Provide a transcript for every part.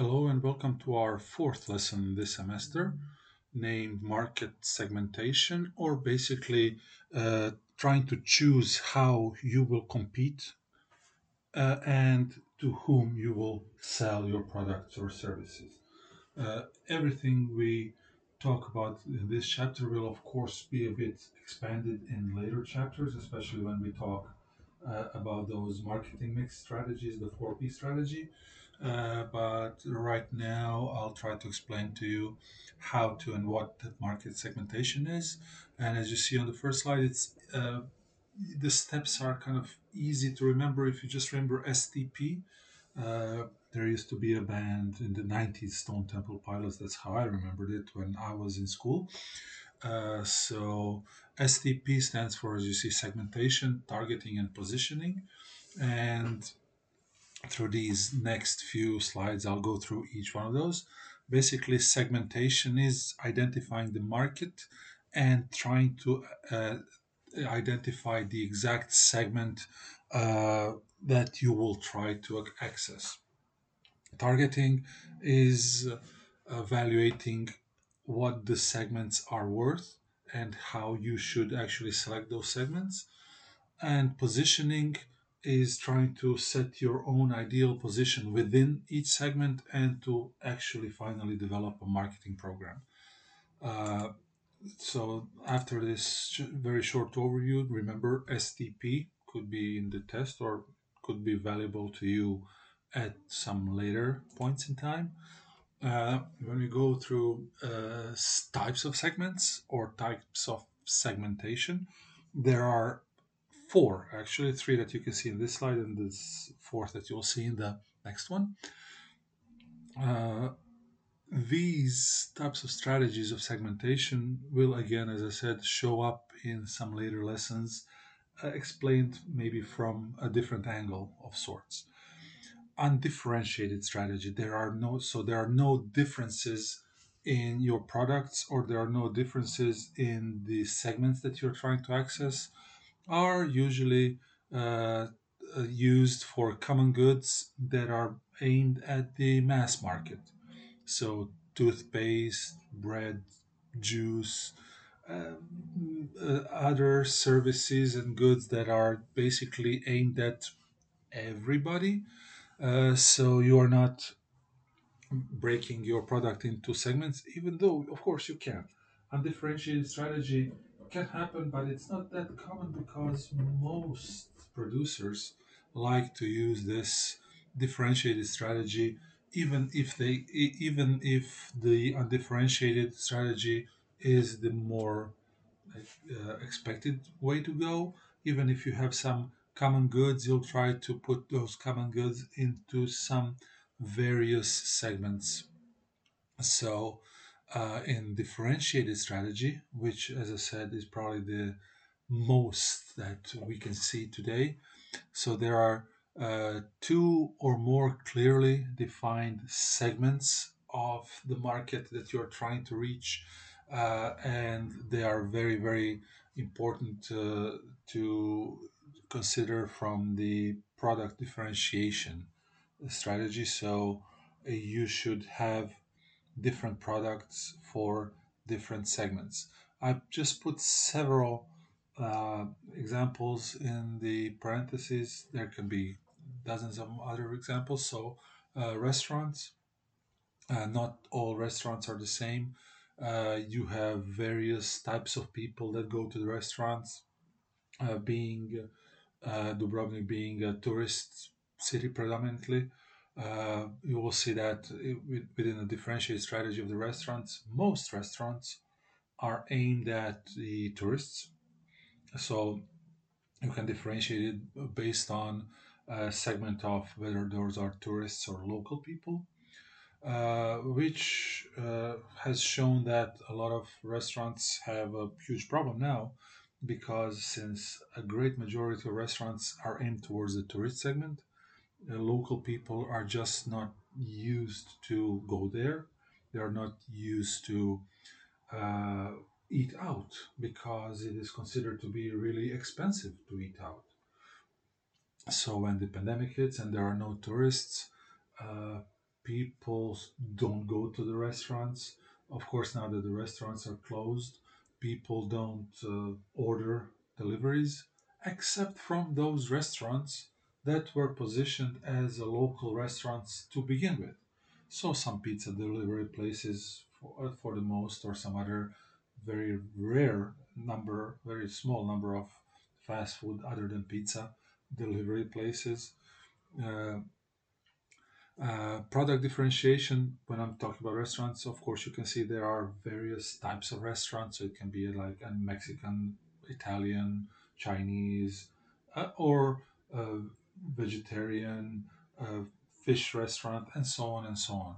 Hello and welcome to our fourth lesson this semester named Market Segmentation, or basically uh, trying to choose how you will compete uh, and to whom you will sell your products or services. Uh, everything we talk about in this chapter will, of course, be a bit expanded in later chapters, especially when we talk uh, about those marketing mix strategies, the 4P strategy. Uh, but right now, I'll try to explain to you how to and what that market segmentation is. And as you see on the first slide, it's uh, the steps are kind of easy to remember if you just remember STP. Uh, there used to be a band in the 90s, Stone Temple Pilots. That's how I remembered it when I was in school. Uh, so STP stands for, as you see, segmentation, targeting, and positioning. And through these next few slides, I'll go through each one of those. Basically, segmentation is identifying the market and trying to uh, identify the exact segment uh, that you will try to access. Targeting is evaluating what the segments are worth and how you should actually select those segments. And positioning is trying to set your own ideal position within each segment and to actually finally develop a marketing program. Uh, so after this very short overview, remember STP could be in the test or could be valuable to you at some later points in time. Uh, when we go through uh, types of segments or types of segmentation, there are four actually, three that you can see in this slide, and this fourth that you'll see in the next one. Uh, these types of strategies of segmentation will, again, as I said, show up in some later lessons, uh, explained maybe from a different angle of sorts. Undifferentiated strategy. There are no so there are no differences in your products or there are no differences in the segments that you're trying to access are usually uh, used for common goods that are aimed at the mass market so toothpaste, bread, juice, uh, uh, other services and goods that are basically aimed at everybody. Uh, so you are not breaking your product into segments, even though, of course, you can. Undifferentiated strategy can happen, but it's not that common because most producers like to use this differentiated strategy even if they even if the undifferentiated strategy is the more uh, expected way to go. Even if you have some common goods you'll try to put those common goods into some various segments. So uh, in differentiated strategy which as i said is probably the most that we can see today so there are uh, two or more clearly defined segments of the market that you're trying to reach. Uh, and they are very, very important uh, to consider from the product differentiation strategy. So uh, you should have different products for different segments. I've just put several uh, examples in the parentheses. There can be dozens of other examples. So uh, restaurants, uh, not all restaurants are the same. Uh, you have various types of people that go to the restaurants, uh, being uh, Dubrovnik being a tourist city predominantly. Uh, you will see that within the differentiated strategy of the restaurants, most restaurants are aimed at the tourists. So you can differentiate it based on a segment of whether those are tourists or local people, uh, which uh, has shown that a lot of restaurants have a huge problem now because since a great majority of restaurants are aimed towards the tourist segment, the local people are just not used to go there. They are not used to uh, eat out because it is considered to be really expensive to eat out. So when the pandemic hits and there are no tourists, uh, people don't go to the restaurants. Of course, now that the restaurants are closed, people don't uh, order deliveries except from those restaurants that were positioned as local restaurants to begin with. So some pizza delivery places for, uh, for the most, or some other very rare number, very small number of fast food other than pizza delivery places. Uh, uh, product differentiation, when I'm talking about restaurants, of course, you can see there are various types of restaurants. So it can be like a Mexican, Italian, Chinese, uh, or uh, vegetarian, uh, fish restaurant, and so on and so on.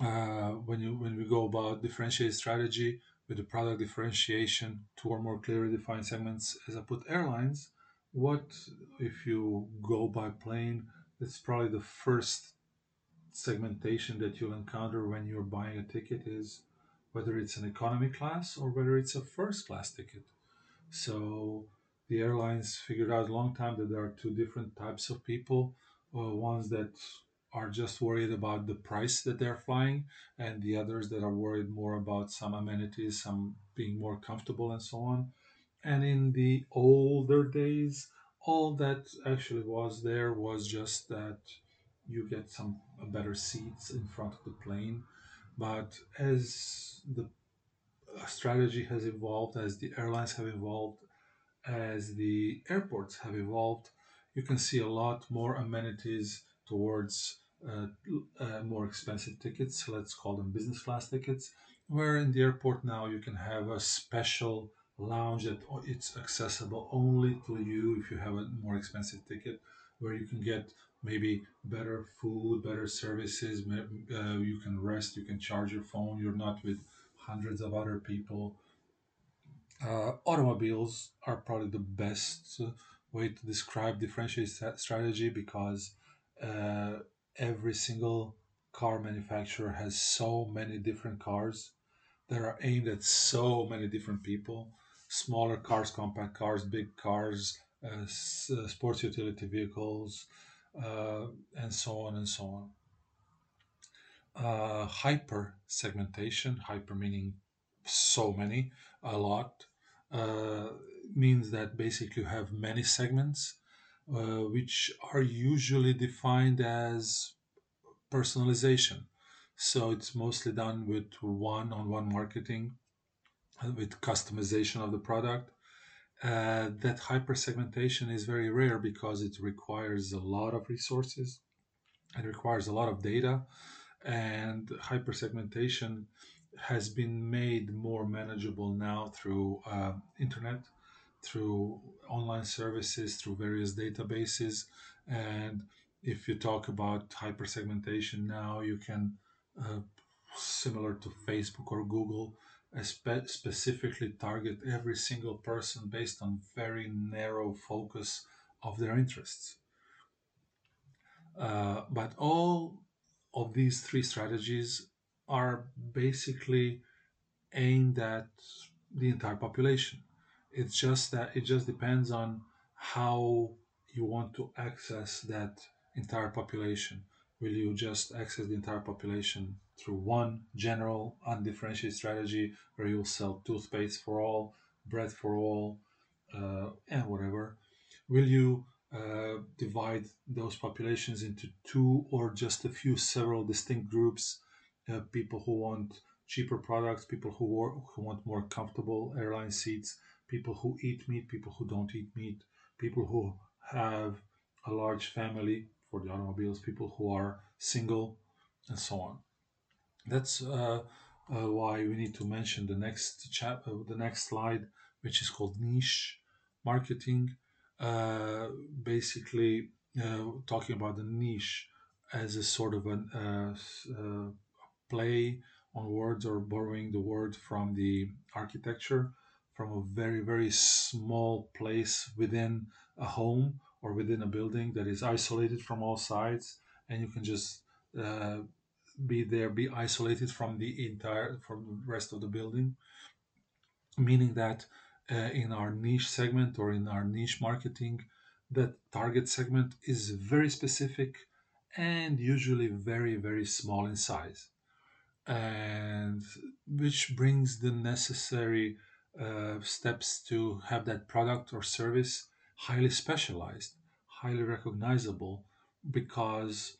Uh, when you when we go about differentiated strategy with the product differentiation to our more clearly defined segments, as I put airlines, what if you go by plane? That's probably the first segmentation that you'll encounter when you're buying a ticket is whether it's an economy class or whether it's a first class ticket. So the airlines figured out a long time that there are two different types of people uh, ones that are just worried about the price that they're flying and the others that are worried more about some amenities some being more comfortable and so on. And in the older days all that actually was there was just that you get some better seats in front of the plane. But as the strategy has evolved as the airlines have evolved as the airports have evolved you can see a lot more amenities towards uh, uh, more expensive tickets let's call them business class tickets where in the airport now you can have a special lounge that it's accessible only to you if you have a more expensive ticket where you can get maybe better food better services uh, you can rest you can charge your phone you're not with hundreds of other people uh, automobiles are probably the best way to describe differentiated strategy because uh, every single car manufacturer has so many different cars that are aimed at so many different people. Smaller cars compact cars big cars uh, uh, sports utility vehicles uh, and so on and so on. Uh, hyper segmentation hyper meaning so many a lot uh, means that basically you have many segments uh, which are usually defined as personalization. So it's mostly done with one on one marketing, uh, with customization of the product. Uh, that hyper segmentation is very rare because it requires a lot of resources, it requires a lot of data, and hyper segmentation has been made more manageable now through uh, internet through online services through various databases. And if you talk about hyper segmentation now you can uh, similar to facebook or google uh, spe- specifically target every single person based on very narrow focus of their interests. Uh, but all of these three strategies are basically aimed at the entire population. It's just that it just depends on how you want to access that entire population. Will you just access the entire population through one general undifferentiated strategy where you'll sell toothpaste for all, bread for all, uh, and whatever? Will you uh, divide those populations into two or just a few several distinct groups? Uh, people who want cheaper products, people who, wor- who want more comfortable airline seats, people who eat meat, people who don't eat meat, people who have a large family for the automobiles, people who are single, and so on. That's uh, uh, why we need to mention the next chap, uh, the next slide, which is called niche marketing. Uh, basically, uh, talking about the niche as a sort of an uh, play on words or borrowing the word from the architecture from a very very small place within a home or within a building that is isolated from all sides and you can just uh, be there be isolated from the entire from the rest of the building meaning that uh, in our niche segment or in our niche marketing that target segment is very specific and usually very, very small in size. And which brings the necessary uh, steps to have that product or service highly specialized, highly recognizable, because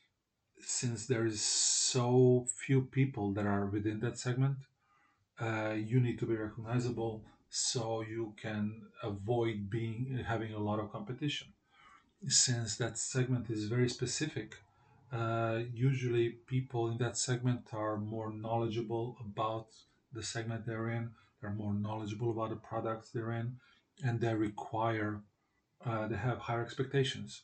since there is so few people that are within that segment, uh, you need to be recognizable so you can avoid being having a lot of competition. Since that segment is very specific uh, usually people in that segment are more knowledgeable about the segment they're in. They're more knowledgeable about the products they're in and they require uh, they have higher expectations.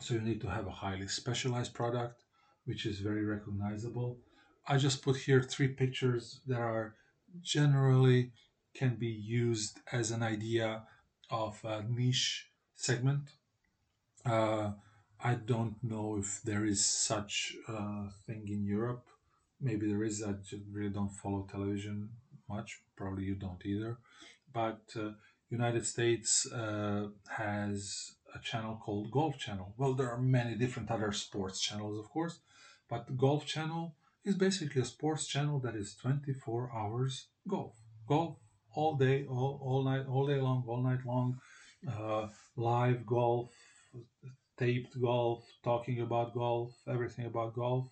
So you need to have a highly specialized product which is very recognizable. I just put here three pictures that are generally can be used as an idea of a niche segment. Uh, I don't know if there is such a thing in Europe. Maybe there is. I really don't follow television much. Probably you don't either. But uh, United States uh, has a channel called Golf Channel. Well, there are many different other sports channels, of course, but Golf Channel is basically a sports channel that is 24 hours golf. Golf all day, all, all night, all day long, all night long. Uh, live golf, taped golf, talking about golf, everything about golf.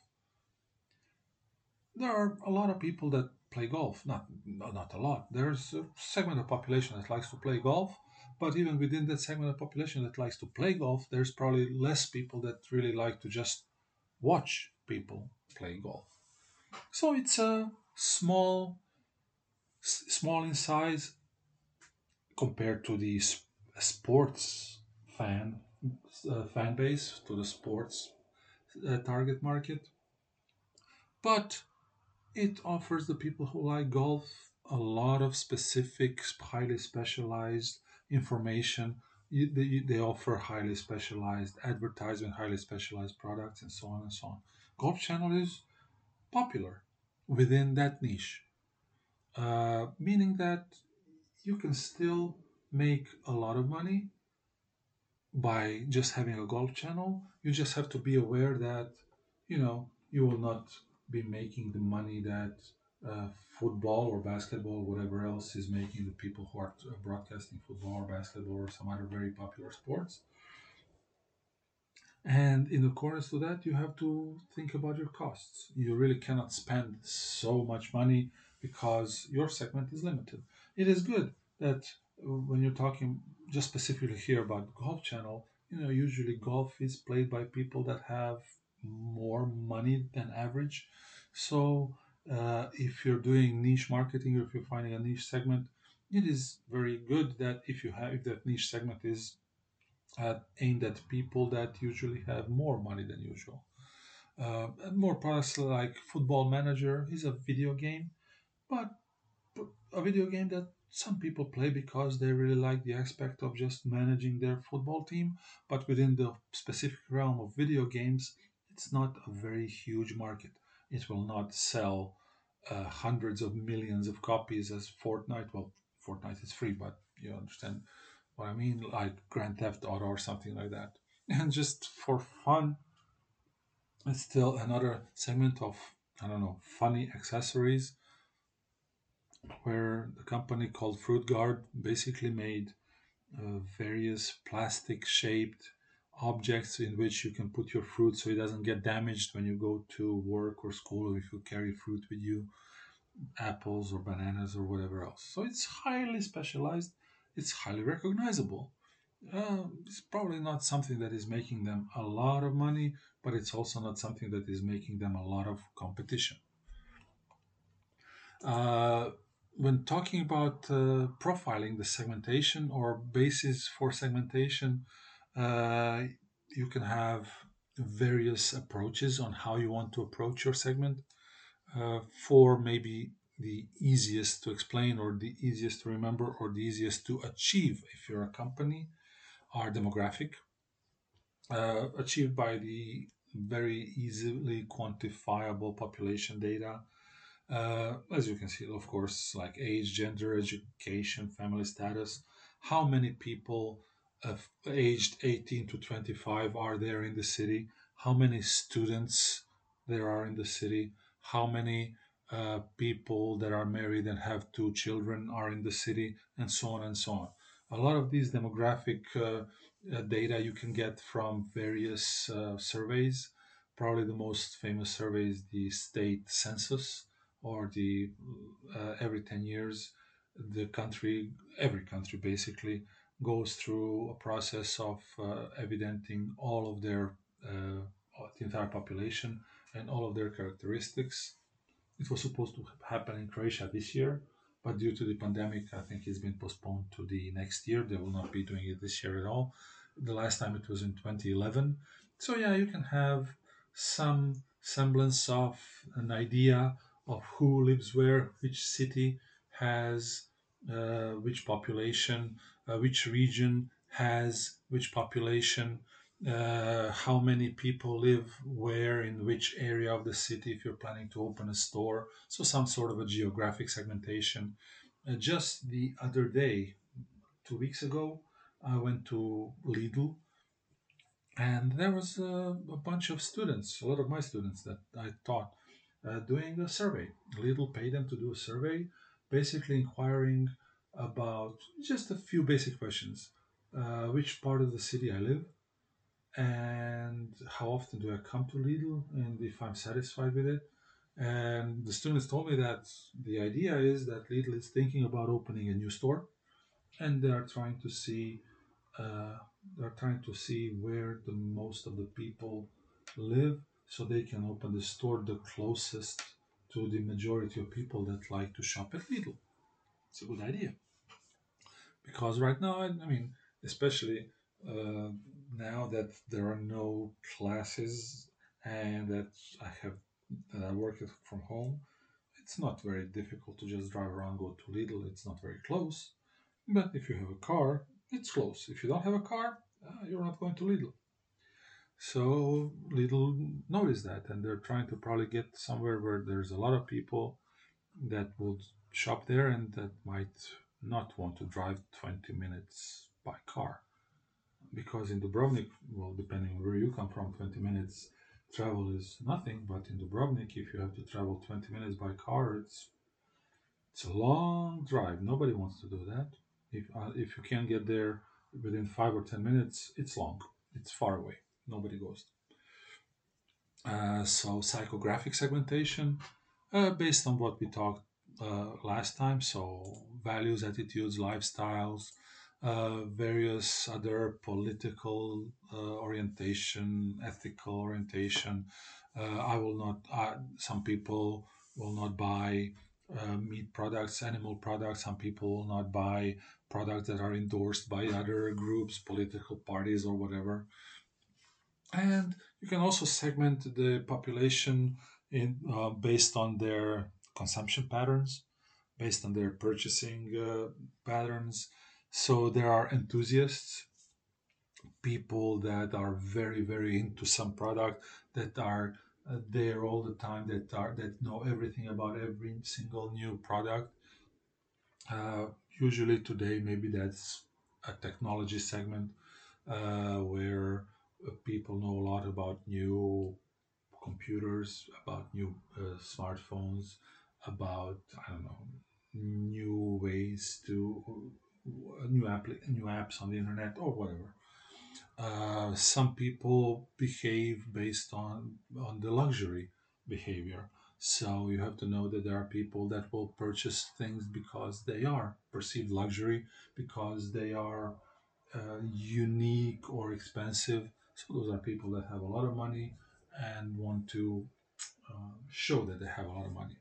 There are a lot of people that play golf. Not not a lot. There's a segment of population that likes to play golf, but even within that segment of population that likes to play golf, there's probably less people that really like to just watch people play golf. So it's a small small in size compared to the sports fan uh, fan base to the sports uh, target market. But it offers the people who like golf a lot of specific highly specialized information. They, they offer highly specialized advertisement highly specialized products and so on and so on. Golf channel is popular within that niche uh, meaning that you can still make a lot of money by just having a golf channel. You just have to be aware that, you know, you will not be making the money that uh, football or basketball, whatever else is making the people who are broadcasting football or basketball or some other very popular sports. And in accordance to that, you have to think about your costs. You really cannot spend so much money because your segment is limited. It is good that when you're talking just specifically here about Golf Channel, you know, usually golf is played by people that have more money than average. So uh, if you're doing niche marketing or if you're finding a niche segment, it is very good that if you have if that niche segment is uh, aimed at people that usually have more money than usual. Uh, more products like Football Manager is a video game, but a video game that some people play because they really like the aspect of just managing their football team, but within the specific realm of video games, it's not a very huge market. It will not sell uh, hundreds of millions of copies as Fortnite. Well, Fortnite is free, but you understand what I mean, like Grand Theft Auto or something like that. And just for fun, it's still another segment of I don't know funny accessories where the company called Fruit Guard basically made uh, various plastic shaped objects in which you can put your fruit so it doesn't get damaged when you go to work or school or if you carry fruit with you apples or bananas or whatever else. So it's highly specialized. It's highly recognizable. Uh, it's probably not something that is making them a lot of money but it's also not something that is making them a lot of competition. Uh, when talking about uh, profiling the segmentation or basis for segmentation, uh, you can have various approaches on how you want to approach your segment. Uh, for maybe the easiest to explain or the easiest to remember or the easiest to achieve if you're a company are demographic, uh, achieved by the very easily quantifiable population data uh, as you can see, of course, like age, gender, education, family status, how many people of aged 18 to 25 are there in the city, how many students there are in the city, how many uh, people that are married and have two children are in the city, and so on and so on. A lot of these demographic uh, uh, data you can get from various uh, surveys. Probably the most famous survey is the state census, or the uh, every 10 years, the country, every country basically, goes through a process of uh, evidencing all of their uh, the entire population and all of their characteristics. It was supposed to happen in Croatia this year, but due to the pandemic, I think it's been postponed to the next year. They will not be doing it this year at all. The last time it was in 2011. So yeah, you can have some semblance of an idea of who lives where, which city has uh, which population, uh, which region has which population, uh, how many people live where in which area of the city if you're planning to open a store. So, some sort of a geographic segmentation. Uh, just the other day, two weeks ago, I went to Lidl and there was a, a bunch of students, a lot of my students that I taught, uh, doing a survey. Lidl paid them to do a survey, basically inquiring about just a few basic questions. Uh, which part of the city I live, and how often do I come to Lidl and if I'm satisfied with it. And the students told me that the idea is that Lidl is thinking about opening a new store, and they are trying to see uh, they're trying to see where the most of the people live, so they can open the store the closest to the majority of people that like to shop at Lidl. It's a good idea because right now, I, I mean, especially uh, now that there are no classes and that I have that I work from home, it's not very difficult to just drive around, go to Lidl. It's not very close, but if you have a car, it's close. If you don't have a car, uh, you're not going to Lidl. So Lidl notice that, and they're trying to probably get somewhere where there's a lot of people that would shop there and that might not want to drive 20 minutes by car because in Dubrovnik, well, depending where you come from, 20 minutes travel is nothing. But in Dubrovnik, if you have to travel 20 minutes by car, it's it's a long drive. Nobody wants to do that. If uh, if you can't get there within five or 10 minutes, it's long. It's far away. Nobody goes. Uh, so psychographic segmentation, uh, based on what we talked uh, last time. So values, attitudes, lifestyles, uh, various other political uh, orientation, ethical orientation. Uh, I will not. Some people will not buy meat products, animal products. Some people will not buy products that are endorsed by other groups, political parties, or whatever. And you can also segment the population in based on their consumption patterns, based on their purchasing patterns so there are enthusiasts, people that are very, very into some product, that are uh, there all the time, that are that know everything about every single new product. Uh, usually today, maybe that's a technology segment uh, where uh, people know a lot about new computers, about new uh, smartphones, about I don't know new ways to new app new apps on the internet or whatever. Uh, some people behave based on on the luxury behavior. So you have to know that there are people that will purchase things because they are perceived luxury, because they are uh, unique or expensive. So those are people that have a lot of money and want to uh, show that they have a lot of money.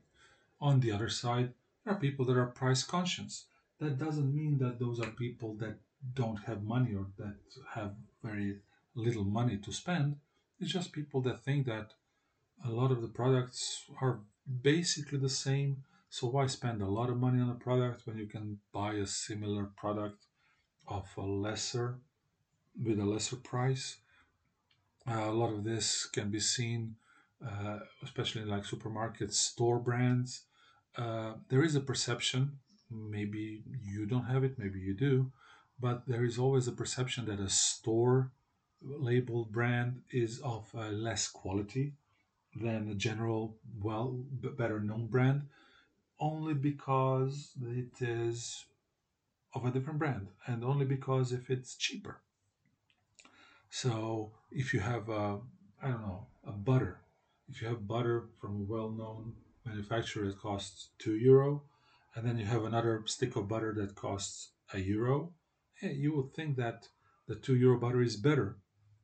On the other side, there are people that are price conscious that doesn't mean that those are people that don't have money or that have very little money to spend. It's just people that think that a lot of the products are basically the same. So why spend a lot of money on a product when you can buy a similar product of a lesser with a lesser price? Uh, a lot of this can be seen, uh, especially in like supermarkets, store brands. Uh, there is a perception maybe you don't have it maybe you do but there is always a perception that a store labeled brand is of less quality than a general, well, better known brand, only because it is of a different brand and only because if it's cheaper. So if you have a, I don't know, a butter, if you have butter from a well-known manufacturer that costs two euro, and then you have another stick of butter that costs a euro, hey, you would think that the two euro butter is better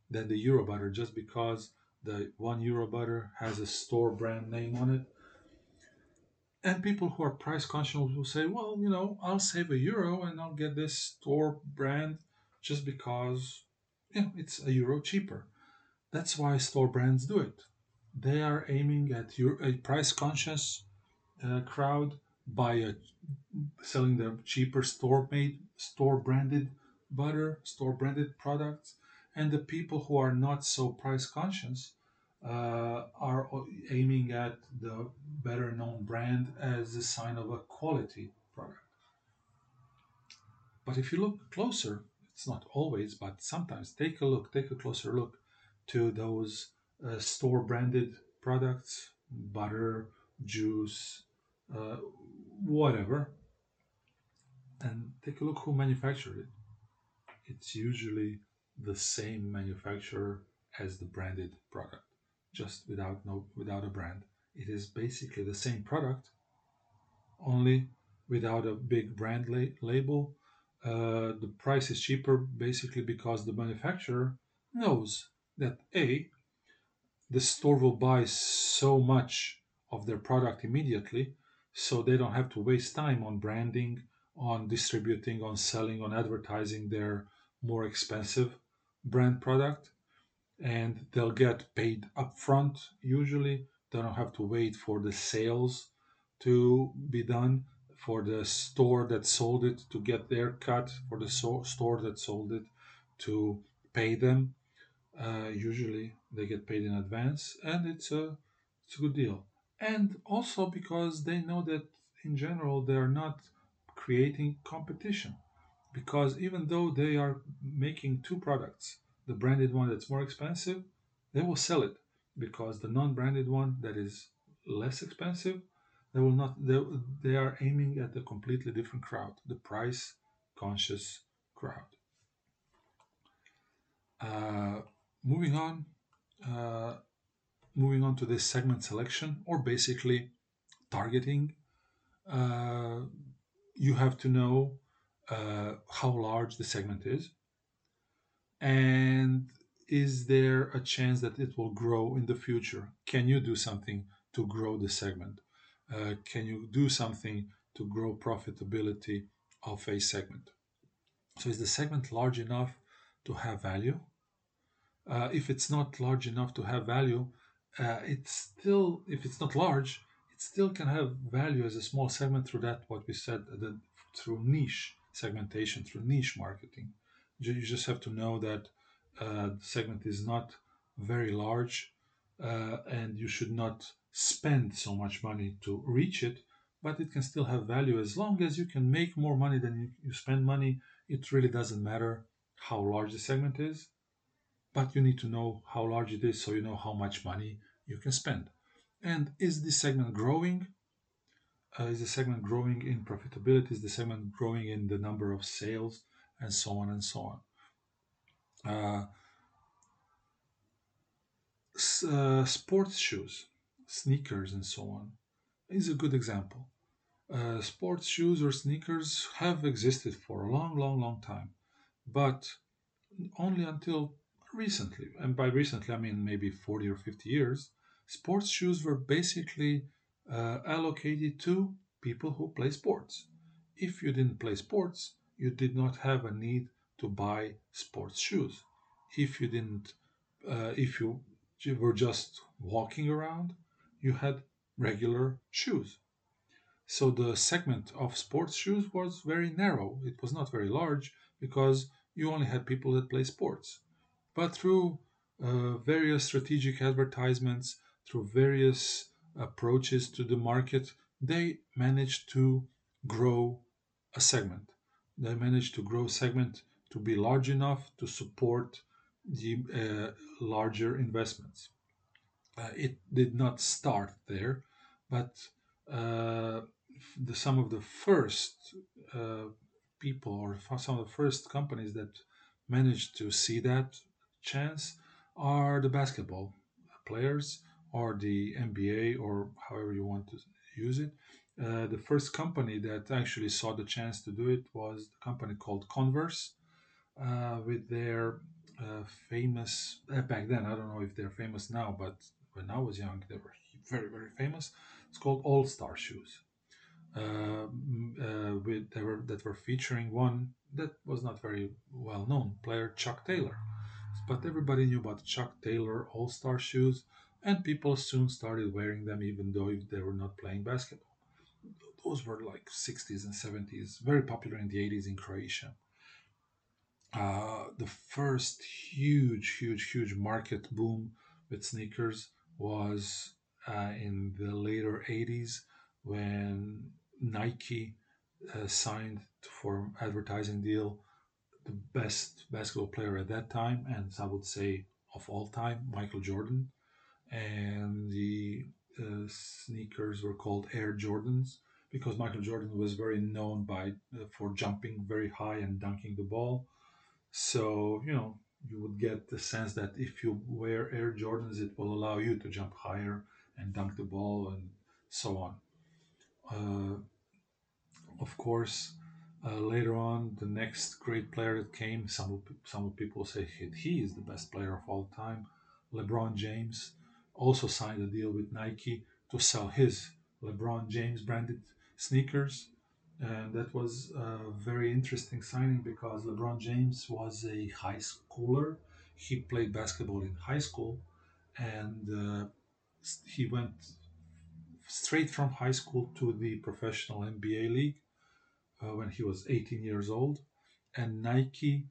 than the euro butter just because the one euro butter has a store brand name on it. And people who are price conscious will say, well, you know, I'll save a euro and I'll get this store brand just because know, it's a euro cheaper. That's why store brands do it. They are aiming at a price conscious uh, crowd by uh, selling the cheaper store made, store branded butter, store branded products and the people who are not so price conscious uh, are aiming at the better known brand as a sign of a quality product. But if you look closer, it's not always, but sometimes take a look, take a closer look to those uh, store branded products, butter, juice, uh, whatever, and take a look who manufactured it. It's usually the same manufacturer as the branded product, just without no without a brand. It is basically the same product, only without a big brand la- label. Uh, the price is cheaper basically because the manufacturer knows that a the store will buy so much of their product immediately so they don't have to waste time on branding on distributing on selling on advertising their more expensive brand product. And they'll get paid upfront usually. They don't have to wait for the sales to be done for the store that sold it to get their cut for the so- store that sold it to pay them. Uh, usually they get paid in advance and it's a it's a good deal. And also because they know that in general they are not creating competition because even though they are making two products, the branded one that's more expensive, they will sell it because the non-branded one that is less expensive, they will not. They, they are aiming at a completely different crowd, the price conscious crowd. Uh, moving on, uh, moving on to this segment selection or basically targeting. Uh, you have to know uh, how large the segment is and is there a chance that it will grow in the future can you do something to grow the segment can you do something to grow profitability of a segment so is the segment large enough to have value uh, if it's not large enough to have value uh, it's still if it's not large it still can have value as a small segment through that what we said the, through niche segmentation through niche marketing. You just have to know that uh, the segment is not very large uh, and you should not spend so much money to reach it, but it can still have value as long as you can make more money than you, spend money. It really doesn't matter how large the segment is, but you need to know how large it is so you know how much money you can spend. And is this segment growing? uh, is the segment growing in profitability? Is the segment growing in the number of sales, and so on and so on? Uh, uh, sports shoes, sneakers, and so on is a good example. Uh, sports shoes or sneakers have existed for a long, long, long time, but only until recently, and by recently I mean maybe 40 or 50 years, sports shoes were basically uh, allocated to people who play sports. If you didn't play sports, you did not have a need to buy sports shoes. If you didn't, uh, if you were just walking around, you had regular shoes. So the segment of sports shoes was very narrow. It was not very large because you only had people that play sports. But through uh, various strategic advertisements, through various approaches to the market, they managed to grow a segment. They managed to grow a segment to be large enough to support the uh, larger investments. Uh, it did not start there, but uh, the, some of the first people or some of the first companies that managed to see that chance are the basketball players or the NBA or however you want to use it. Uh, the first company that actually saw the chance to do it was the company called Converse uh, with their uh, famous uh, back then. I don't know if they're famous now, but when I was young, they were very very famous. It's called All Star shoes. Uh, uh, with they were that were featuring one that was not very well known player, Chuck Taylor. But everybody knew about Chuck Taylor All Star shoes, and people soon started wearing them, even though they were not playing basketball. Those were like 60s and 70s, very popular in the 80s in Croatia. Uh, the first huge, huge, huge market boom with sneakers was uh, in the later 80s when Nike uh, signed for advertising deal the best basketball player at that time, and I would say of all time, Michael Jordan. And the uh, sneakers were called Air Jordans because Michael Jordan was very known by uh, for jumping very high and dunking the ball. So you know you would get the sense that if you wear Air Jordans, it will allow you to jump higher and dunk the ball and so on. Uh, of course, uh, later on, the next great player that came, some some people say he, he is the best player of all time. LeBron James also signed a deal with Nike to sell his LeBron James branded sneakers, and that was a very interesting signing because LeBron James was a high schooler. He played basketball in high school, and uh, he went straight from high school to the professional NBA league uh, when he was 18 years old, and Nike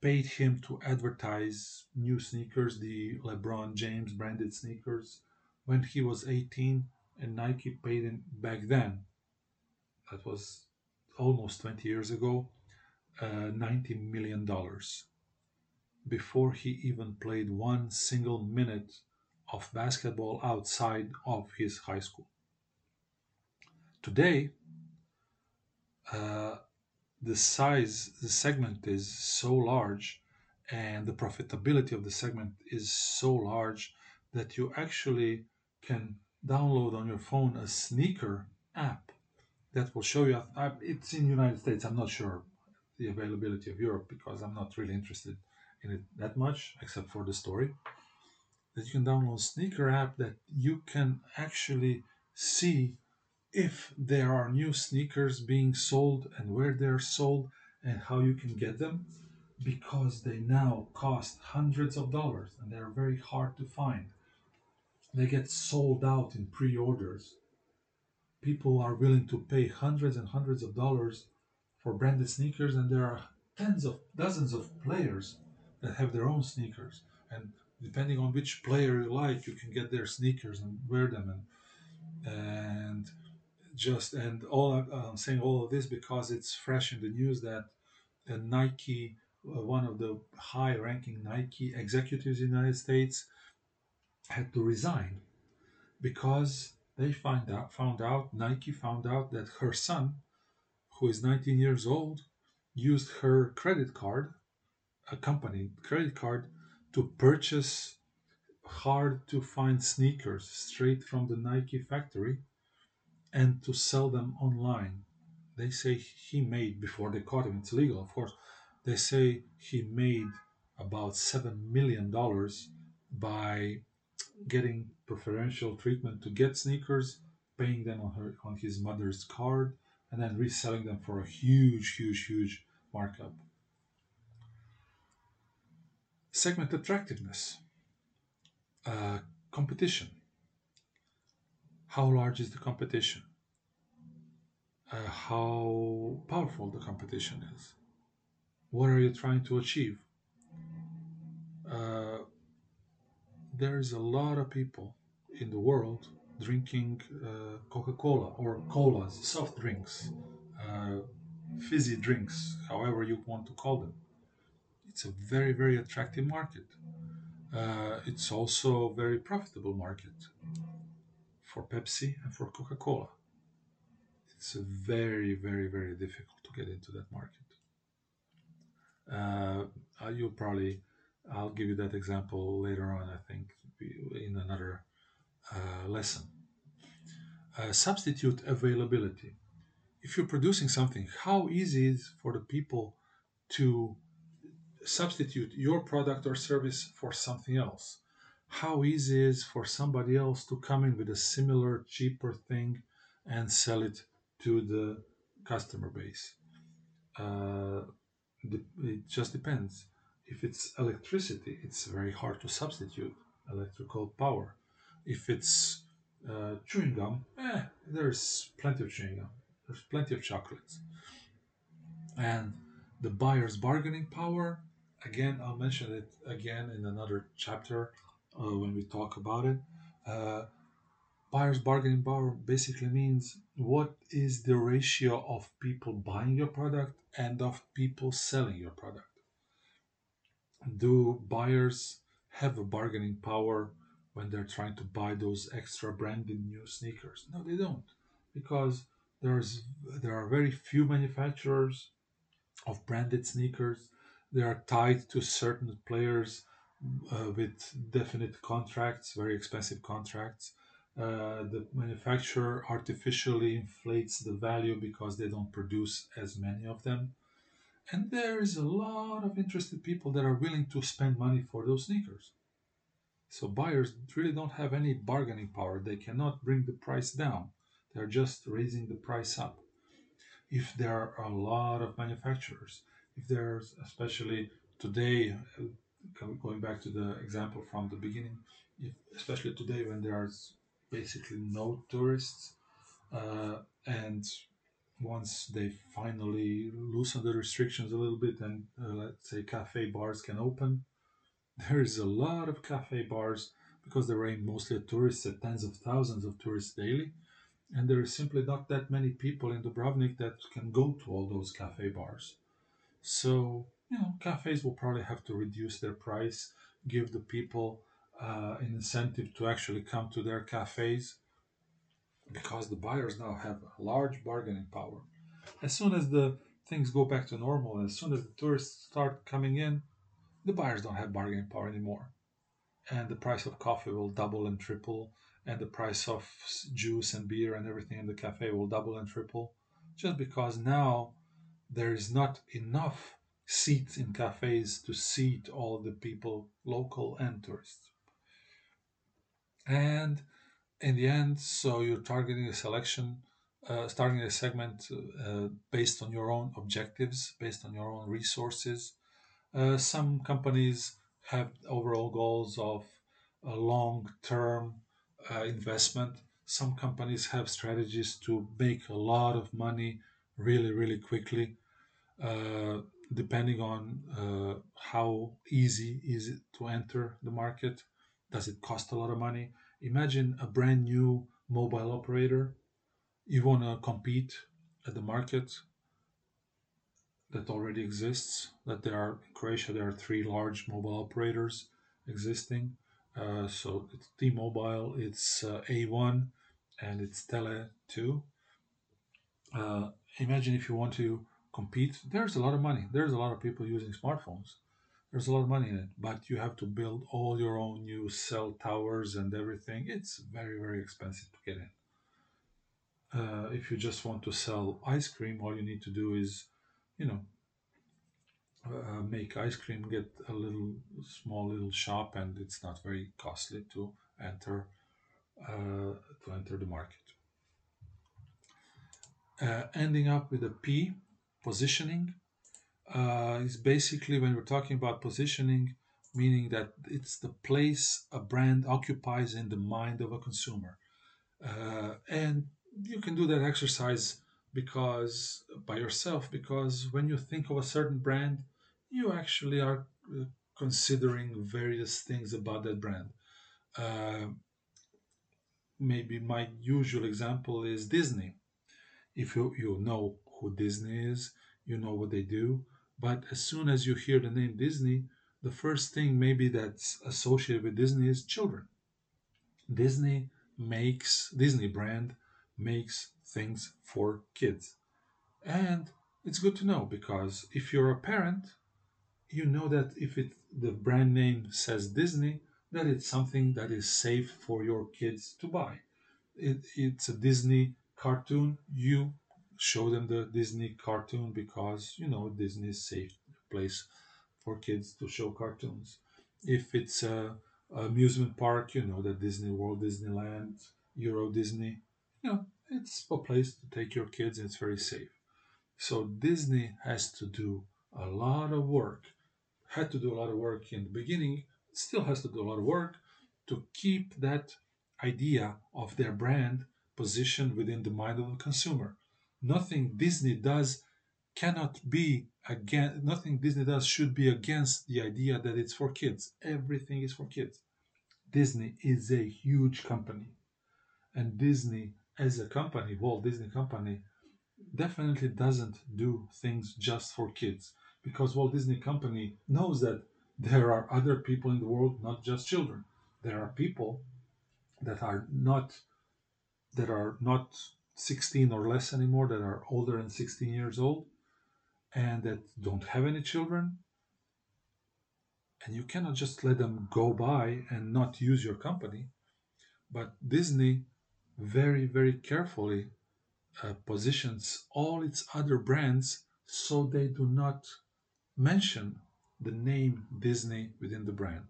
paid him to advertise new sneakers, the LeBron James branded sneakers, when he was 18, and Nike paid him back then. That was almost 20 years ago, uh, 90 million dollars before he even played one single minute of basketball outside of his high school. Today, uh, the size, the segment is so large, and the profitability of the segment is so large that you actually can download on your phone a sneaker app that will show you. It's in United States. I'm not sure the availability of Europe because I'm not really interested in it that much, except for the story. That you can download sneaker app that you can actually see if there are new sneakers being sold and where they're sold and how you can get them because they now cost hundreds of dollars and they're very hard to find. They get sold out in pre orders. People are willing to pay hundreds and hundreds of dollars for branded sneakers, and there are tens of dozens of players that have their own sneakers. And depending on which player you like, you can get their sneakers and wear them. And, and just and all I'm saying all of this because it's fresh in the news that Nike, uh, one of the high-ranking Nike executives in the United States, had to resign because they find out found out Nike found out that her son, who is 19 years old, used her credit card, a company credit card, to purchase hard to find sneakers straight from the Nike factory and to sell them online. They say he made, before they caught him, it's legal, of course, they say he made about $7 million by getting preferential treatment to get sneakers, paying them on, her, on his mother's card, and then reselling them for a huge, huge, huge markup. Segment attractiveness, uh, competition how large is the competition, uh, how powerful the competition is, what are you trying to achieve. Uh, there's a lot of people in the world drinking uh, Coca Cola or colas, soft drinks, uh, fizzy drinks, however you want to call them. It's a very, very attractive market. Uh, it's also a very profitable market for Pepsi and for Coca Cola. It's very, very, very difficult to get into that market. Uh, you'll probably, I'll give you that example later on, I think, in another lesson. Uh, substitute availability. If you're producing something, how easy is for the people to substitute your product or service for something else? How easy is for somebody else to come in with a similar, cheaper thing and sell it to the customer base? Uh, it just depends. If it's electricity, it's very hard to substitute electrical power. If it's uh, chewing gum, eh, there's plenty of chewing gum. There's plenty of chocolates. And the buyer's bargaining power, again, I'll mention it again in another chapter uh, when we talk about it. Uh, buyer's bargaining power basically means what is the ratio of people buying your product and of people selling your product. Do buyers have a bargaining power when they're trying to buy those extra branded new sneakers? No, they don't, because there's there are very few manufacturers of branded sneakers. They are tied to certain players uh, with definite contracts, very expensive contracts. Uh, the manufacturer artificially inflates the value because they don't produce as many of them. And there is a lot of interested people that are willing to spend money for those sneakers. So buyers really don't have any bargaining power. They cannot bring the price down. They're just raising the price up. If there are a lot of manufacturers, if there's especially today, uh, going back to the example from the beginning, if, especially today when there's basically no tourists, uh, and once they finally loosen the restrictions a little bit and uh, let's say cafe bars can open, there is a lot of cafe bars because they're aimed mostly tourists, at tens of thousands of tourists daily. And there is simply not that many people in Dubrovnik that can go to all those cafe bars. So, you know, cafes will probably have to reduce their price, give the people uh, an incentive to actually come to their cafes because the buyers now have a large bargaining power. As soon as the things go back to normal, as soon as the tourists start coming in, the buyers don't have bargaining power anymore. And the price of coffee will double and triple, and the price of juice and beer and everything in the cafe will double and triple, just because now there is not enough seats in cafes to seat all the people, local and tourists. And in the end, so you're targeting a selection, uh, starting a segment uh, based on your own objectives, based on your own resources, some companies have overall goals of a long term uh, investment. Some companies have strategies to make a lot of money really, really quickly, uh, depending on uh, how easy is it to enter the market. Does it cost a lot of money? Imagine a brand new mobile operator. You want to compete at the market that already exists. That there are in Croatia, there are three large mobile operators existing. Uh, so it's T-Mobile, it's uh, A1, and it's Tele2. Uh, imagine if you want to compete. There's a lot of money. There's a lot of people using smartphones. There's a lot of money in it, but you have to build all your own new cell towers and everything. It's very, very expensive to get in. Uh, if you just want to sell ice cream, all you need to do is you know, uh, make ice cream, get a little small little shop, and it's not very costly to enter uh, to enter the market. Uh, ending up with a P, positioning, uh, is basically when we're talking about positioning, meaning that it's the place a brand occupies in the mind of a consumer, uh, and you can do that exercise because by yourself because when you think of a certain brand you actually are uh, considering various things about that brand uh, maybe my usual example is disney if you, you know who disney is you know what they do But as soon as you hear the name Disney, the first thing maybe that's associated with Disney is children. Disney makes Disney brand makes things for kids. And it's good to know because if you're a parent, you know that if it the brand name says Disney, that it's something that is safe for your kids to buy. It, it's a Disney cartoon. You show them the Disney cartoon because you know Disney is safe place for kids to show cartoons. If it's a, amusement park, you know that Disney World, Disneyland, Euro Disney, you know it's a place to take your kids. It's very safe. So Disney has to do a lot of work. Had to do a lot of work in the beginning. Still has to do a lot of work to keep that idea of their brand positioned within the mind of the consumer. Nothing Disney does cannot be again nothing Disney does should be against the idea that it's for kids. Everything is for kids. Disney is a huge company. And Disney as a company, Walt Disney Company, definitely doesn't do things just for kids because Walt Disney Company knows that there are other people in the world, not just children. There are people that are not that are not 16 or less anymore, that are older than 16 years old, and that don't have any children. And you cannot just let them go by and not use your company. But Disney very, very carefully uh, positions all its other brands so they do not mention the name Disney within the brand.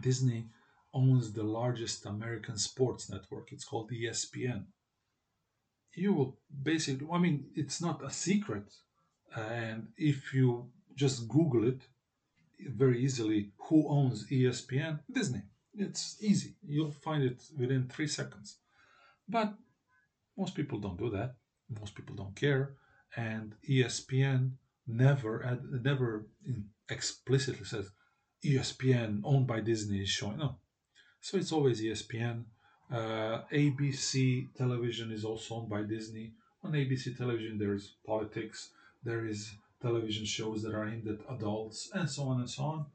Disney owns the largest American sports network. It's called ESPN. You will basically, I mean, it's not a secret. And if you just Google it very easily, who owns ESPN? Disney. It's easy. You'll find it within three seconds. But most people don't do that. Most people don't care. And ESPN never, never explicitly says ESPN owned by Disney is showing. No. So it's always ESPN. Uh, ABC television is also owned by Disney. On ABC television, there's politics, there is television shows that are aimed at adults, and so on and so on.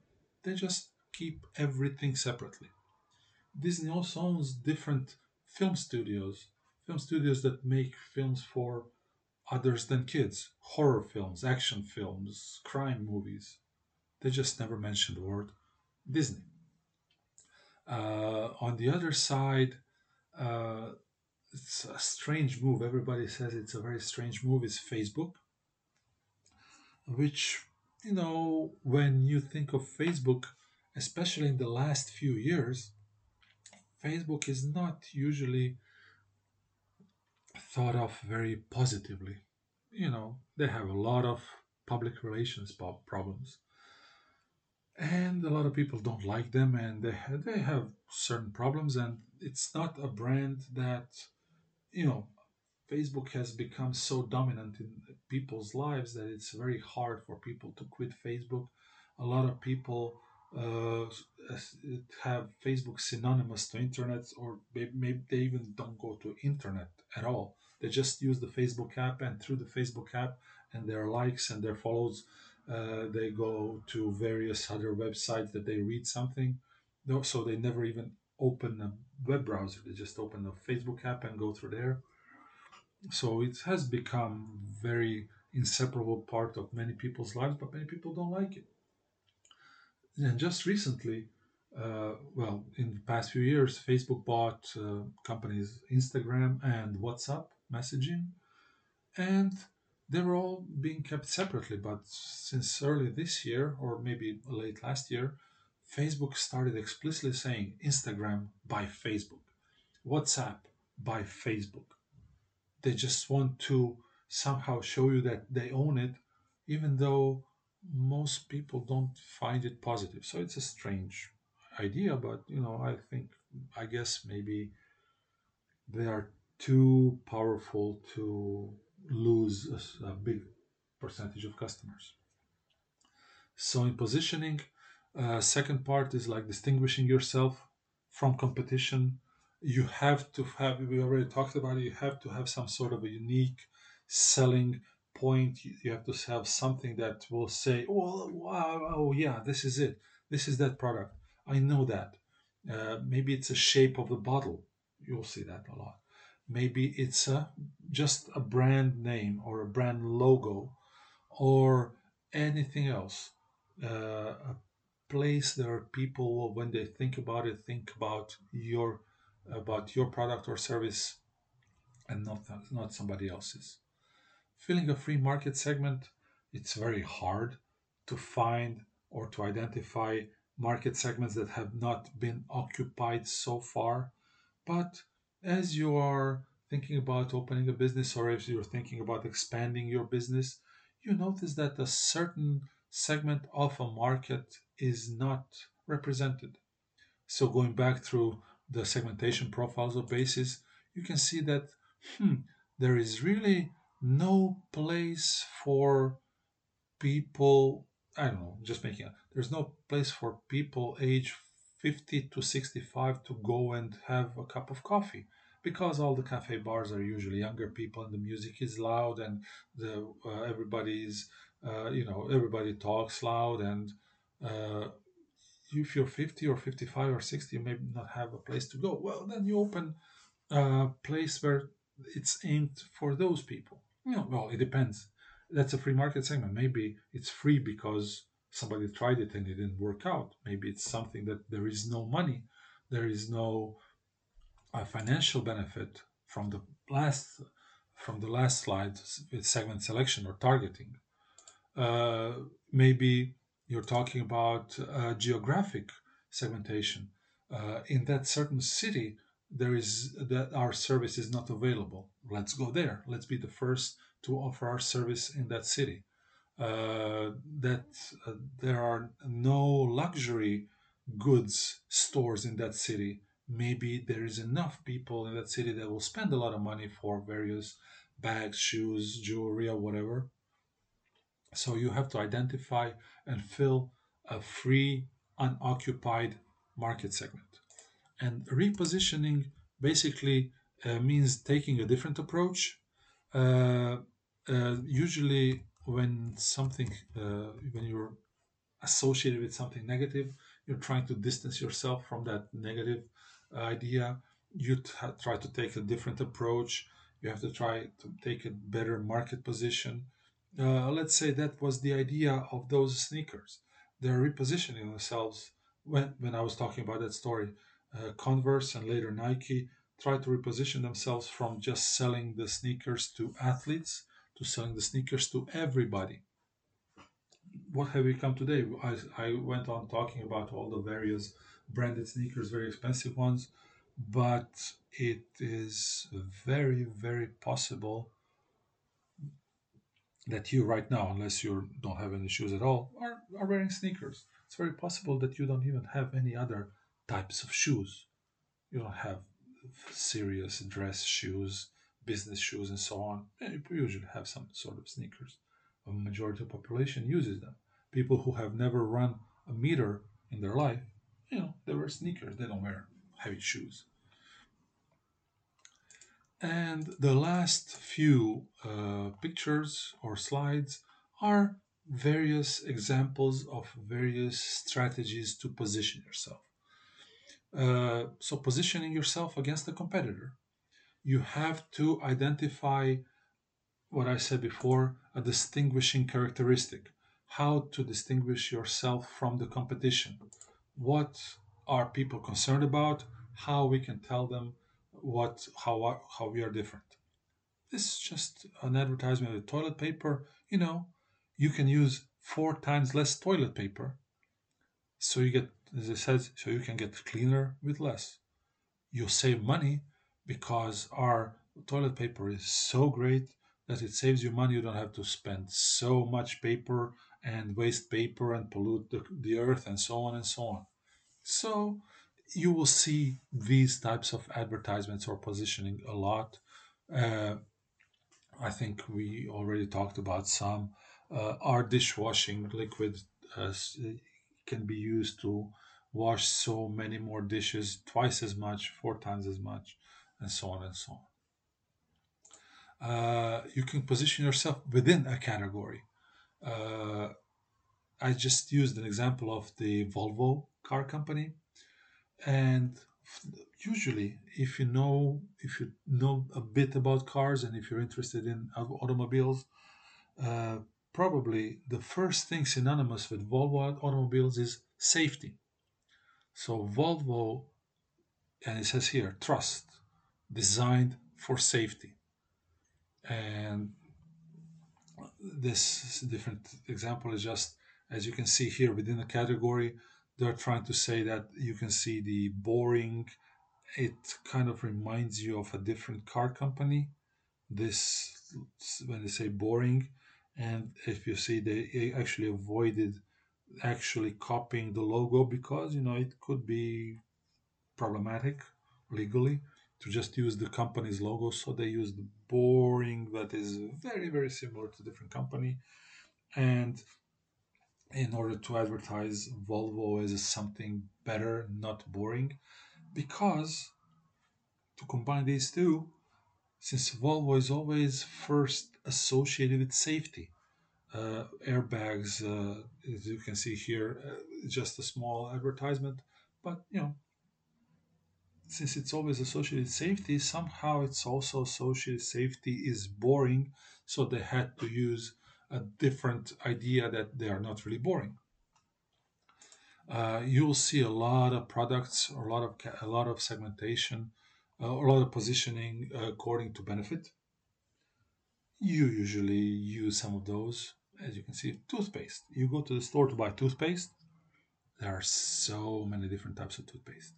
They just keep everything separately. Disney also owns different film studios film studios that make films for others than kids horror films, action films, crime movies. They just never mention the word Disney. Uh, on the other side, uh, it's a strange move. Everybody says it's a very strange move. Is Facebook, which you know, when you think of Facebook, especially in the last few years, Facebook is not usually thought of very positively. You know, they have a lot of public relations problems. And a lot of people don't like them and they, they have certain problems. And it's not a brand that, you know, Facebook has become so dominant in people's lives that it's very hard for people to quit Facebook. A lot of people have Facebook synonymous to internet, or maybe they even don't go to internet at all. They just use the Facebook app, and through the Facebook app and their likes and their follows, uh, they go to various other websites that they read something. So they never even open a web browser. They just open the Facebook app and go through there. So it has become very inseparable part of many people's lives, but many people don't like it. And just recently, uh, well, in the past few years, Facebook bought uh, companies Instagram and WhatsApp messaging, and they were all being kept separately. But since early this year, or maybe late last year, Facebook started explicitly saying Instagram by Facebook, WhatsApp by Facebook. They just want to somehow show you that they own it, even though most people don't find it positive. So it's a strange idea, but you know, I think, I guess maybe they are too powerful to lose a, a big percentage of customers. So in positioning, uh, second part is like distinguishing yourself from competition. You have to have, we already talked about it, you have to have some sort of a unique selling point you have to have something that will say oh wow oh yeah this is it. This is that product. I know that. Uh, maybe it's a shape of the bottle. You'll see that a lot. Maybe it's a, just a brand name or a brand logo or anything else. Uh, a place there people when they think about it think about your about your product or service and not not somebody else's filling a free market segment, it's very hard to find or to identify market segments that have not been occupied so far. But as you are thinking about opening a business or if you're thinking about expanding your business, you notice that a certain segment of a market is not represented. So going back through the segmentation profiles of basis, you can see that hmm, there is really no place for people i don't know just making it there's no place for people age 50 to 65 to go and have a cup of coffee because all the cafe bars are usually younger people and the music is loud and the uh, everybody's uh, you know everybody talks loud and uh, if you're 50 or 55 or 60 you may not have a place to go. Well then you open a place where it's aimed for those people no, well, it depends. That's a free market segment. Maybe it's free because somebody tried it and it didn't work out. Maybe it's something that there is no money, there is no uh, financial benefit from the last from the last slide with segment selection or targeting. Uh, maybe you're talking about uh, geographic segmentation. Uh, in that certain city, there is that our service is not available. Let's go there. Let's be the first to offer our service in that city. Uh, that uh, there are no luxury goods stores in that city. Maybe there is enough people in that city that will spend a lot of money for various bags, shoes, jewelry, or whatever. So you have to identify and fill a free, unoccupied market segment. And repositioning basically uh, means taking a different approach. Uh, uh, usually, when something, uh, when you're associated with something negative, you're trying to distance yourself from that negative idea. You try to take a different approach. You have to try to take a better market position. Uh, let's say that was the idea of those sneakers. They're repositioning themselves. When, when I was talking about that story, Uh, Converse and later Nike try to reposition themselves from just selling the sneakers to athletes to selling the sneakers to everybody. What have we come today? I, I went on talking about all the various branded sneakers, very expensive ones, but it is very, very possible that you right now, unless you don't have any shoes at all, are, are wearing sneakers. It's very possible that you don't even have any other types of shoes. You don't have serious dress shoes, business shoes, and so on. You usually have some sort of sneakers. A majority of population uses them. People who have never run a meter in their life, you know, they wear sneakers. They don't wear heavy shoes. And the last few uh, pictures or slides are various examples of various strategies to position yourself. Uh, so positioning yourself against a competitor, you have to identify what I said before, a distinguishing characteristic. How to distinguish yourself from the competition. What are people concerned about? How we can tell them what how how we are different. This is just an advertisement of toilet paper. You know, you can use four times less toilet paper, so you get as I said, so you can get cleaner with less. You save money because our toilet paper is so great that it saves you money. You don't have to spend so much paper and waste paper and pollute the, the earth and so on and so on. So you will see these types of advertisements or positioning a lot. Uh, I think we already talked about some. Uh, our dishwashing liquid uh, can be used to wash so many more dishes, twice as much, four times as much, and so on and so on. uh, you can position yourself within a category. Uh, I just used an example of the Volvo car company, and usually, if you know if you know a bit about cars and if you're interested in automobiles, uh, probably the first thing synonymous with Volvo automobiles is safety. So Volvo, and it says here, trust, designed for safety. And this different example is just, as you can see here within the category, they're trying to say that you can see the boring, it kind of reminds you of a different car company. This, when they say boring, and if you see, they actually avoided actually copying the logo because you know it could be problematic legally to just use the company's logo. So they use the boring that is very very similar to different company. And in order to advertise volvo as something better not boring because to combine these two since volvo is always first associated with safety uh, airbags, uh, as you can see here, uh, just a small advertisement. But you know, since it's always associated with safety, somehow it's also associated safety is boring, so they had to use a different idea that they are not really boring. Uh, you will see a lot of products, a lot of a lot of segmentation, uh, a lot of positioning according to benefit. You usually use some of those as you can see, toothpaste. You go to the store to buy toothpaste. There are so many different types of toothpaste.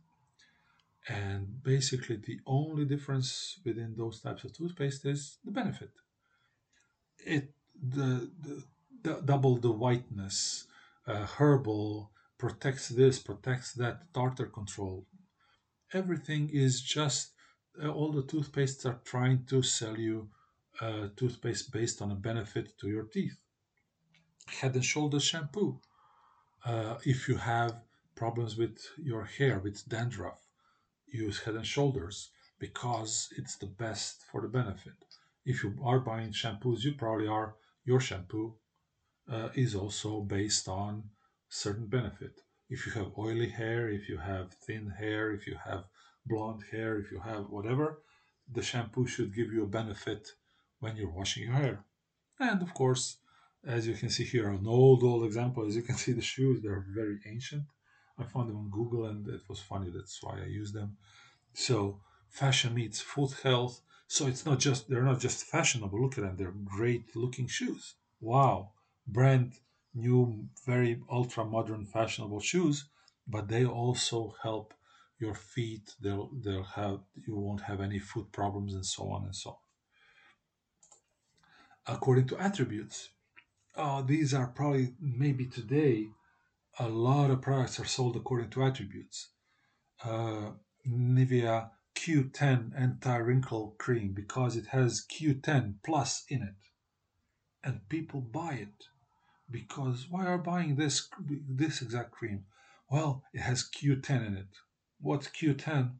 And basically, the only difference within those types of toothpaste is the benefit. It the, the, the double the whiteness, uh, herbal protects this, protects that, tartar control. Everything is just uh, all the toothpastes are trying to sell you uh, toothpaste based on a benefit to your teeth head and shoulders shampoo. Uh, if you have problems with your hair, with dandruff, use head and shoulders because it's the best for the benefit. If you are buying shampoos, you probably are, your shampoo uh, is also based on certain benefit. If you have oily hair, if you have thin hair, if you have blonde hair, if you have whatever, the shampoo should give you a benefit when you're washing your hair. And of course, as you can see here, an old, old example. As you can see, the shoes, they're very ancient. I found them on Google and it was funny. That's why I use them. So fashion meets food health. So it's not just, they're not just fashionable. Look at them. They're great looking shoes. Wow. Brand new, very ultra modern fashionable shoes, but they also help your feet. They'll, they'll have, you won't have any foot problems and so on and so on. According to attributes, uh, these are probably maybe today a lot of products are sold according to attributes. Uh, Nivea Q10 anti-wrinkle cream because it has Q10 plus in it, and people buy it because why are buying this this exact cream? Well, it has Q10 in it. What's Q10?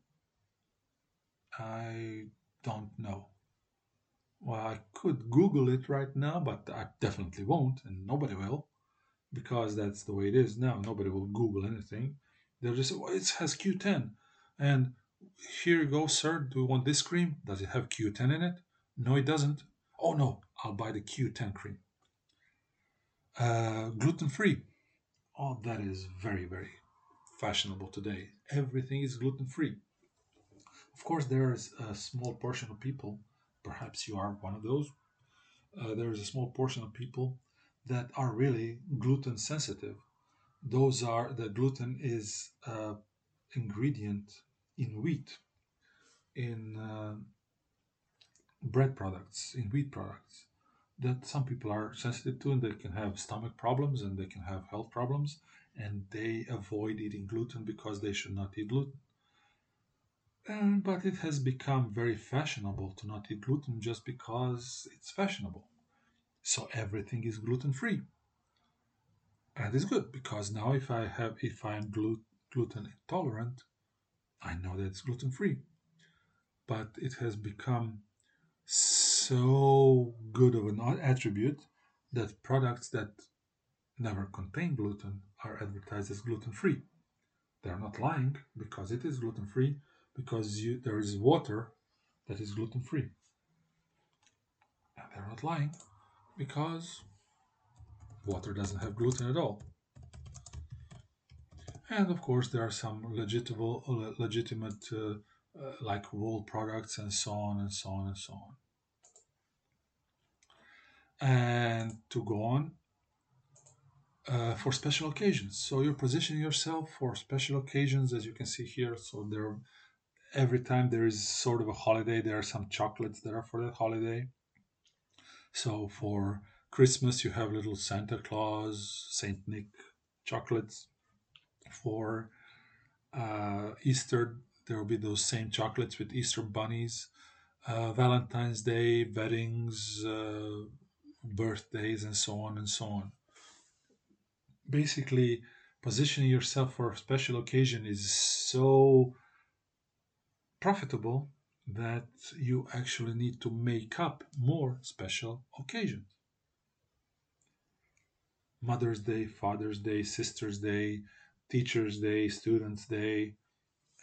I don't know. Well, I could Google it right now, but I definitely won't, and nobody will, because that's the way it is now. Nobody will Google anything. They'll just say, well, it has Q10. And here you go, sir. Do you want this cream? Does it have Q10 in it? No, it doesn't. Oh, no, I'll buy the Q10 cream. Uh, gluten free. Oh, that is very, very fashionable today. Everything is gluten free. Of course, there is a small portion of people perhaps you are one of those. Uh, there is a small portion of people that are really gluten sensitive. Those are the gluten is uh, ingredient in wheat, in uh, bread products, in wheat products that some people are sensitive to and they can have stomach problems and they can have health problems and they avoid eating gluten because they should not eat gluten. Uh, but it has become very fashionable to not eat gluten just because it's fashionable. So everything is gluten free. And it's good because now if I have if I'm glu- gluten intolerant, I know that it's gluten free. But it has become good of an attribute that products that never contain gluten are advertised as gluten free. They're not lying because it is gluten free, because you, there is water that is gluten free. And they're not lying because water doesn't have gluten at all. And of course, there are some legitimate, legitimate uh, uh, like wool products and so on and so on and so on. And to go on, uh, for special occasions. So you're positioning yourself for special occasions, as you can see here. So there, every time there is sort of a holiday, there are some chocolates that are for that holiday. So for Christmas, you have little Santa Claus, Saint Nick chocolates. For uh, Easter, there will be those same chocolates with Easter bunnies. Uh, Valentine's Day, weddings, uh, birthdays, and so on and so on basically positioning yourself for a special occasion is so profitable that you actually need to make up more special occasions. Mother's Day, Father's Day, Sister's Day, Teacher's Day, Student's Day,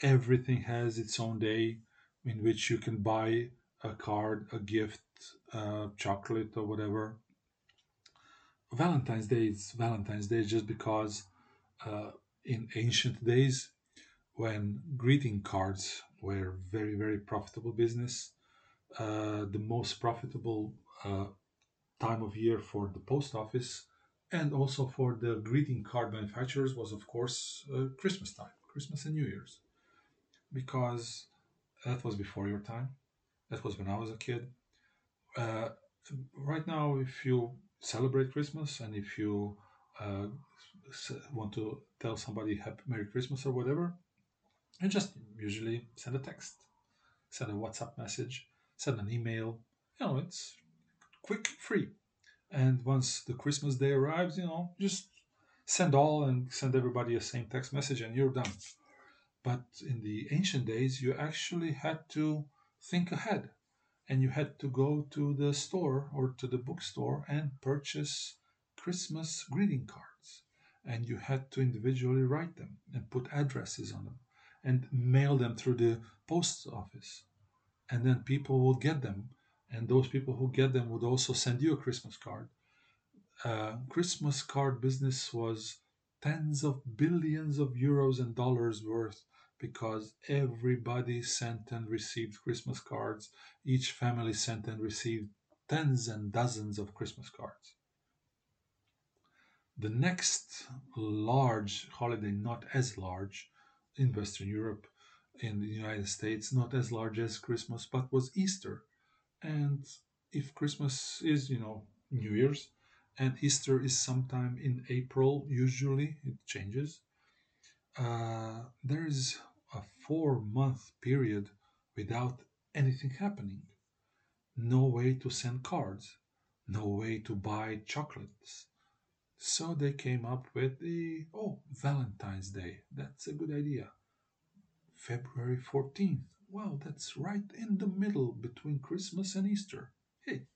everything has its own day in which you can buy a card, a gift, a chocolate, or whatever Valentine's Day is Valentine's Day just because uh, in ancient days, when greeting cards were very very profitable business, uh, the most profitable uh, time of year for the post office and also for the greeting card manufacturers was of course uh, Christmas time, Christmas and New Year's, because that was before your time. That was when I was a kid. Uh, right now, if you celebrate Christmas, and if you uh, want to tell somebody Happy Merry Christmas or whatever, you just usually send a text, send a WhatsApp message, send an email. You know, it's quick, free. And once the Christmas day arrives, you know, just send all and send everybody a same text message, and you're done. But in the ancient days, you actually had to think ahead and you had to go to the store or to the bookstore and purchase Christmas greeting cards. And you had to individually write them and put addresses on them and mail them through the post office. And then people would get them. And those people who get them would also send you a Christmas card. Uh, Christmas card business was tens of billions of euros and dollars worth because everybody sent and received Christmas cards. Each family sent and received tens and dozens of Christmas cards. The next large holiday, not as large in Western Europe, in the United States, not as large as Christmas, but was Easter. And if Christmas is, you know, New Year's, and Easter is sometime in April, usually it changes uh, there is a four month period without anything happening. No way to send cards, no way to buy chocolates. So they came up with the oh, Valentine's Day. That's a good idea. February 14th. Well, that's right in the middle between Christmas and Easter. Hey,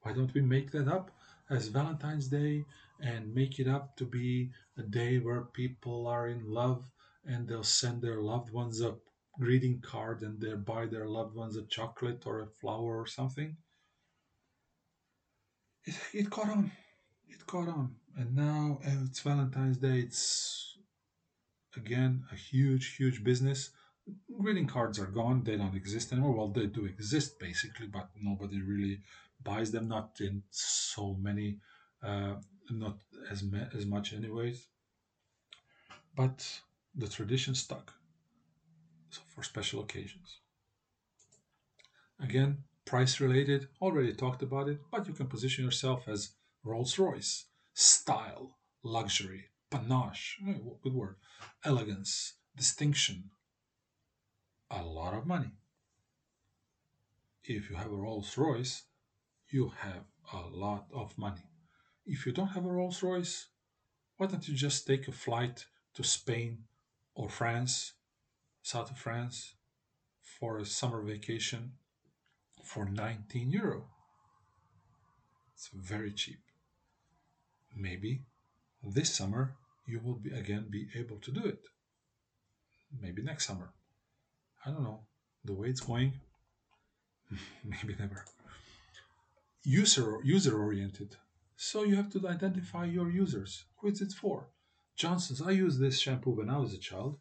why don't we make that up as Valentine's Day and make it up to be a day where people are in love and they'll send their loved ones a greeting card and they'll buy their loved ones a chocolate or a flower or something. It, it caught on. It caught on. And now uh, it's Valentine's Day. It's again a huge, huge business. Greeting cards are gone. They don't exist anymore. Well, they do exist basically, but nobody really buys them. Not in so many uh, not as as much anyways. But the tradition stuck so for special occasions. Again, price related, already talked about it, but you can position yourself as Rolls Royce, style, luxury, panache, eh, good word, elegance, distinction, a lot of money. If you have a Rolls Royce, you have a lot of money. If you don't have a Rolls Royce, why don't you just take a flight to Spain or France, south of France, for a summer vacation for 19 euro? It's very cheap. Maybe this summer you will be again be able to do it. Maybe next summer. I don't know. The way it's going, maybe never. User user oriented. So you have to identify your users. Who is it for? Johnson's. I used this shampoo when I was a child.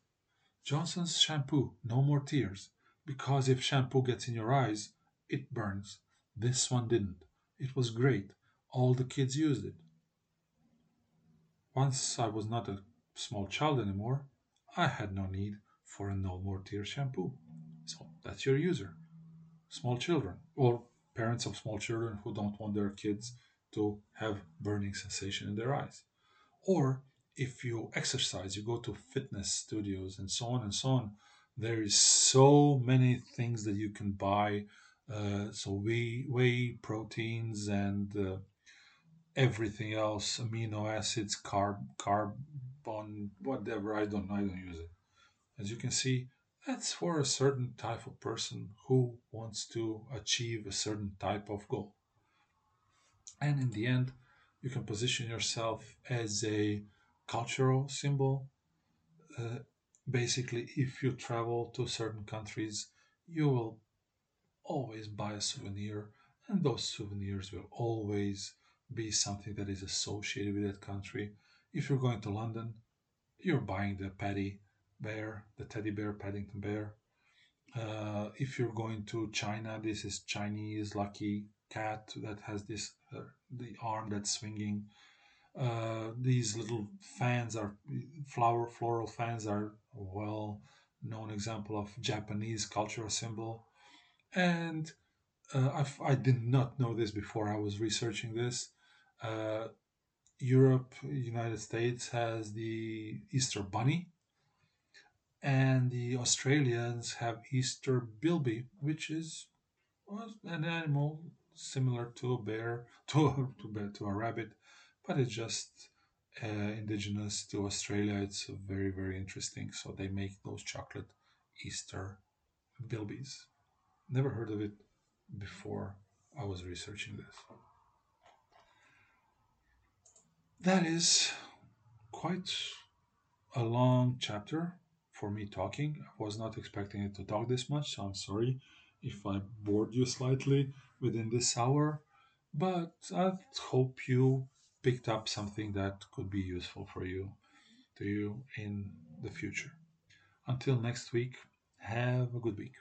Johnson's shampoo, no more tears. Because if shampoo gets in your eyes, it burns. This one didn't. It was great. All the kids used it. Once I was not a small child anymore, I had no need for a no more tears shampoo. So that's your user. Small children or parents of small children who don't want their kids to have burning sensation in their eyes. Or if you exercise, you go to fitness studios and so on and so on, there is so many things that you can buy. Uh, so whey, whey proteins and uh, everything else, amino acids, carb, carbon, whatever. I don't, I don't use it. As you can see, that's for a certain type of person who wants to achieve a certain type of goal. And in the end, you can position yourself as a cultural symbol. Uh, basically, if you travel to certain countries, you will always buy a souvenir, and those souvenirs will always be something that is associated with that country. If you're going to London, you're buying the Paddy bear, the teddy bear, Paddington bear. Uh, if you're going to China, this is Chinese lucky cat that has this uh, the arm that's swinging. Uh, these little fans are flower floral fans are a well known example of Japanese cultural symbol, and uh, I did not know this before I was researching this. Uh, Europe, United States has the Easter Bunny, and the Australians have Easter bilby, which is an animal similar to a bear, to a, to, bear, to a rabbit, but it's just uh, indigenous to Australia. It's very, very interesting. So they make those chocolate Easter bilbies. Never heard of it before I was researching this. That is quite a long chapter for me talking. I was not expecting it to talk this much, so I'm sorry if I bored you slightly within this hour, but I hope you picked up something that could be useful for you to you in the future. Until next week, have a good week.